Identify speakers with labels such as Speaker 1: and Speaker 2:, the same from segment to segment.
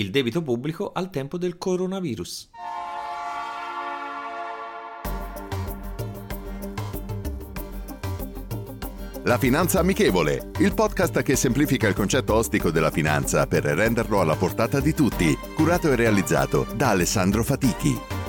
Speaker 1: il debito pubblico al tempo del coronavirus.
Speaker 2: La Finanza Amichevole, il podcast che semplifica il concetto ostico della finanza per renderlo alla portata di tutti, curato e realizzato da Alessandro Fatichi.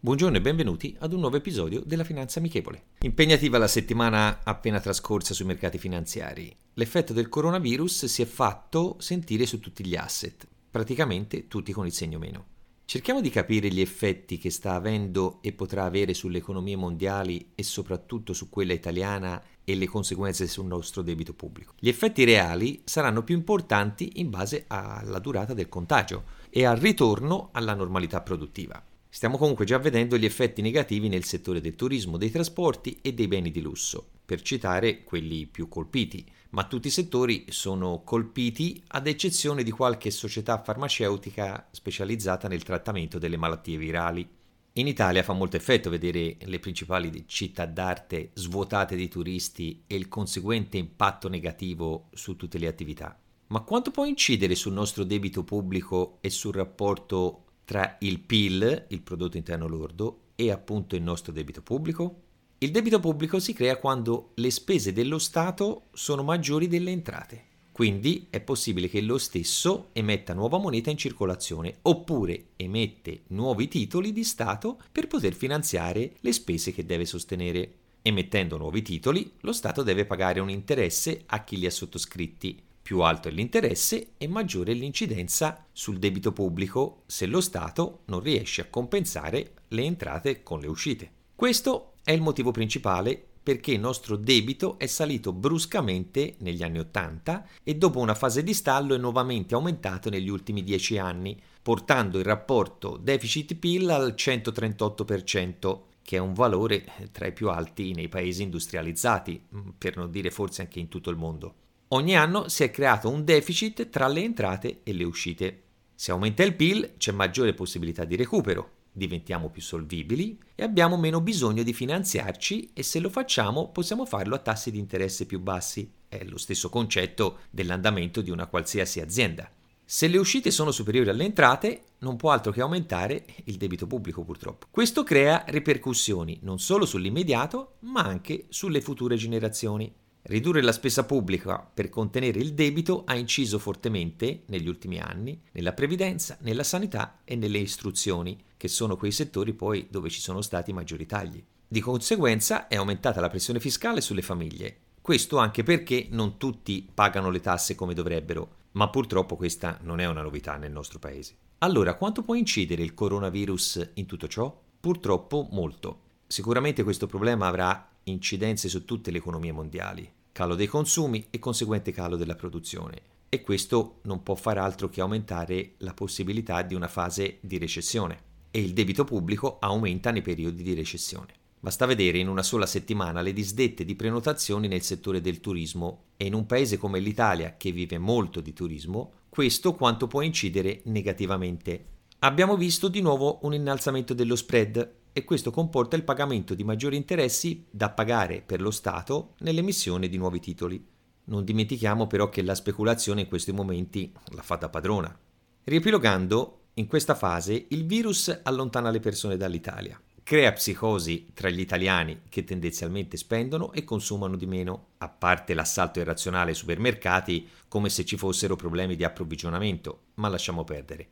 Speaker 1: Buongiorno e benvenuti ad un nuovo episodio della Finanza Amichevole. Impegnativa la settimana appena trascorsa sui mercati finanziari. L'effetto del coronavirus si è fatto sentire su tutti gli asset, praticamente tutti con il segno meno. Cerchiamo di capire gli effetti che sta avendo e potrà avere sulle economie mondiali e soprattutto su quella italiana e le conseguenze sul nostro debito pubblico. Gli effetti reali saranno più importanti in base alla durata del contagio e al ritorno alla normalità produttiva. Stiamo comunque già vedendo gli effetti negativi nel settore del turismo, dei trasporti e dei beni di lusso, per citare quelli più colpiti ma tutti i settori sono colpiti ad eccezione di qualche società farmaceutica specializzata nel trattamento delle malattie virali. In Italia fa molto effetto vedere le principali città d'arte svuotate di turisti e il conseguente impatto negativo su tutte le attività. Ma quanto può incidere sul nostro debito pubblico e sul rapporto tra il PIL, il prodotto interno lordo, e appunto il nostro debito pubblico? Il debito pubblico si crea quando le spese dello Stato sono maggiori delle entrate. Quindi è possibile che lo stesso emetta nuova moneta in circolazione oppure emette nuovi titoli di Stato per poter finanziare le spese che deve sostenere. Emettendo nuovi titoli, lo Stato deve pagare un interesse a chi li ha sottoscritti. Più alto è l'interesse e maggiore è l'incidenza sul debito pubblico se lo Stato non riesce a compensare le entrate con le uscite. Questo è il motivo principale perché il nostro debito è salito bruscamente negli anni 80 e dopo una fase di stallo è nuovamente aumentato negli ultimi 10 anni, portando il rapporto deficit-PIL al 138%, che è un valore tra i più alti nei paesi industrializzati, per non dire forse anche in tutto il mondo. Ogni anno si è creato un deficit tra le entrate e le uscite. Se aumenta il PIL c'è maggiore possibilità di recupero, diventiamo più solvibili e abbiamo meno bisogno di finanziarci e se lo facciamo possiamo farlo a tassi di interesse più bassi. È lo stesso concetto dell'andamento di una qualsiasi azienda. Se le uscite sono superiori alle entrate, non può altro che aumentare il debito pubblico purtroppo. Questo crea ripercussioni non solo sull'immediato, ma anche sulle future generazioni. Ridurre la spesa pubblica per contenere il debito ha inciso fortemente negli ultimi anni nella previdenza, nella sanità e nelle istruzioni, che sono quei settori poi dove ci sono stati maggiori tagli. Di conseguenza è aumentata la pressione fiscale sulle famiglie. Questo anche perché non tutti pagano le tasse come dovrebbero, ma purtroppo questa non è una novità nel nostro paese. Allora, quanto può incidere il coronavirus in tutto ciò? Purtroppo molto. Sicuramente questo problema avrà incidenze su tutte le economie mondiali, calo dei consumi e conseguente calo della produzione. E questo non può far altro che aumentare la possibilità di una fase di recessione e il debito pubblico aumenta nei periodi di recessione. Basta vedere in una sola settimana le disdette di prenotazioni nel settore del turismo e in un paese come l'Italia, che vive molto di turismo, questo quanto può incidere negativamente. Abbiamo visto di nuovo un innalzamento dello spread e questo comporta il pagamento di maggiori interessi da pagare per lo Stato nell'emissione di nuovi titoli. Non dimentichiamo però che la speculazione in questi momenti la fa da padrona. Riepilogando, in questa fase il virus allontana le persone dall'Italia, crea psicosi tra gli italiani che tendenzialmente spendono e consumano di meno, a parte l'assalto irrazionale ai supermercati come se ci fossero problemi di approvvigionamento, ma lasciamo perdere.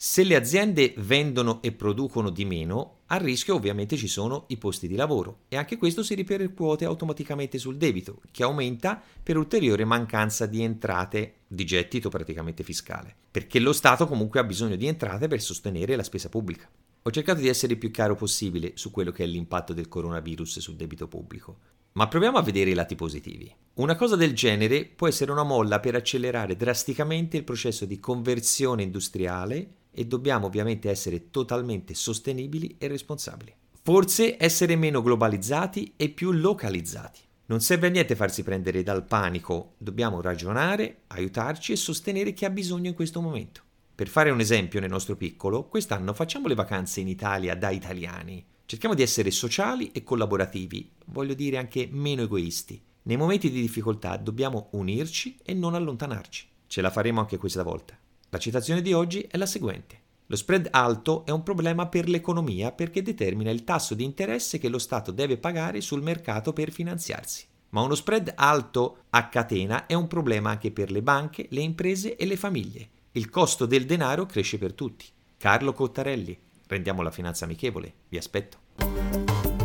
Speaker 1: Se le aziende vendono e producono di meno, a rischio ovviamente ci sono i posti di lavoro e anche questo si ripercuote automaticamente sul debito, che aumenta per ulteriore mancanza di entrate, di gettito praticamente fiscale, perché lo Stato comunque ha bisogno di entrate per sostenere la spesa pubblica. Ho cercato di essere il più chiaro possibile su quello che è l'impatto del coronavirus sul debito pubblico. Ma proviamo a vedere i lati positivi. Una cosa del genere può essere una molla per accelerare drasticamente il processo di conversione industriale e dobbiamo ovviamente essere totalmente sostenibili e responsabili. Forse essere meno globalizzati e più localizzati. Non serve a niente farsi prendere dal panico, dobbiamo ragionare, aiutarci e sostenere chi ha bisogno in questo momento. Per fare un esempio nel nostro piccolo, quest'anno facciamo le vacanze in Italia da italiani. Cerchiamo di essere sociali e collaborativi, voglio dire anche meno egoisti. Nei momenti di difficoltà dobbiamo unirci e non allontanarci. Ce la faremo anche questa volta. La citazione di oggi è la seguente. Lo spread alto è un problema per l'economia perché determina il tasso di interesse che lo Stato deve pagare sul mercato per finanziarsi. Ma uno spread alto a catena è un problema anche per le banche, le imprese e le famiglie. Il costo del denaro cresce per tutti. Carlo Cottarelli, rendiamo la finanza amichevole. Vi aspetto.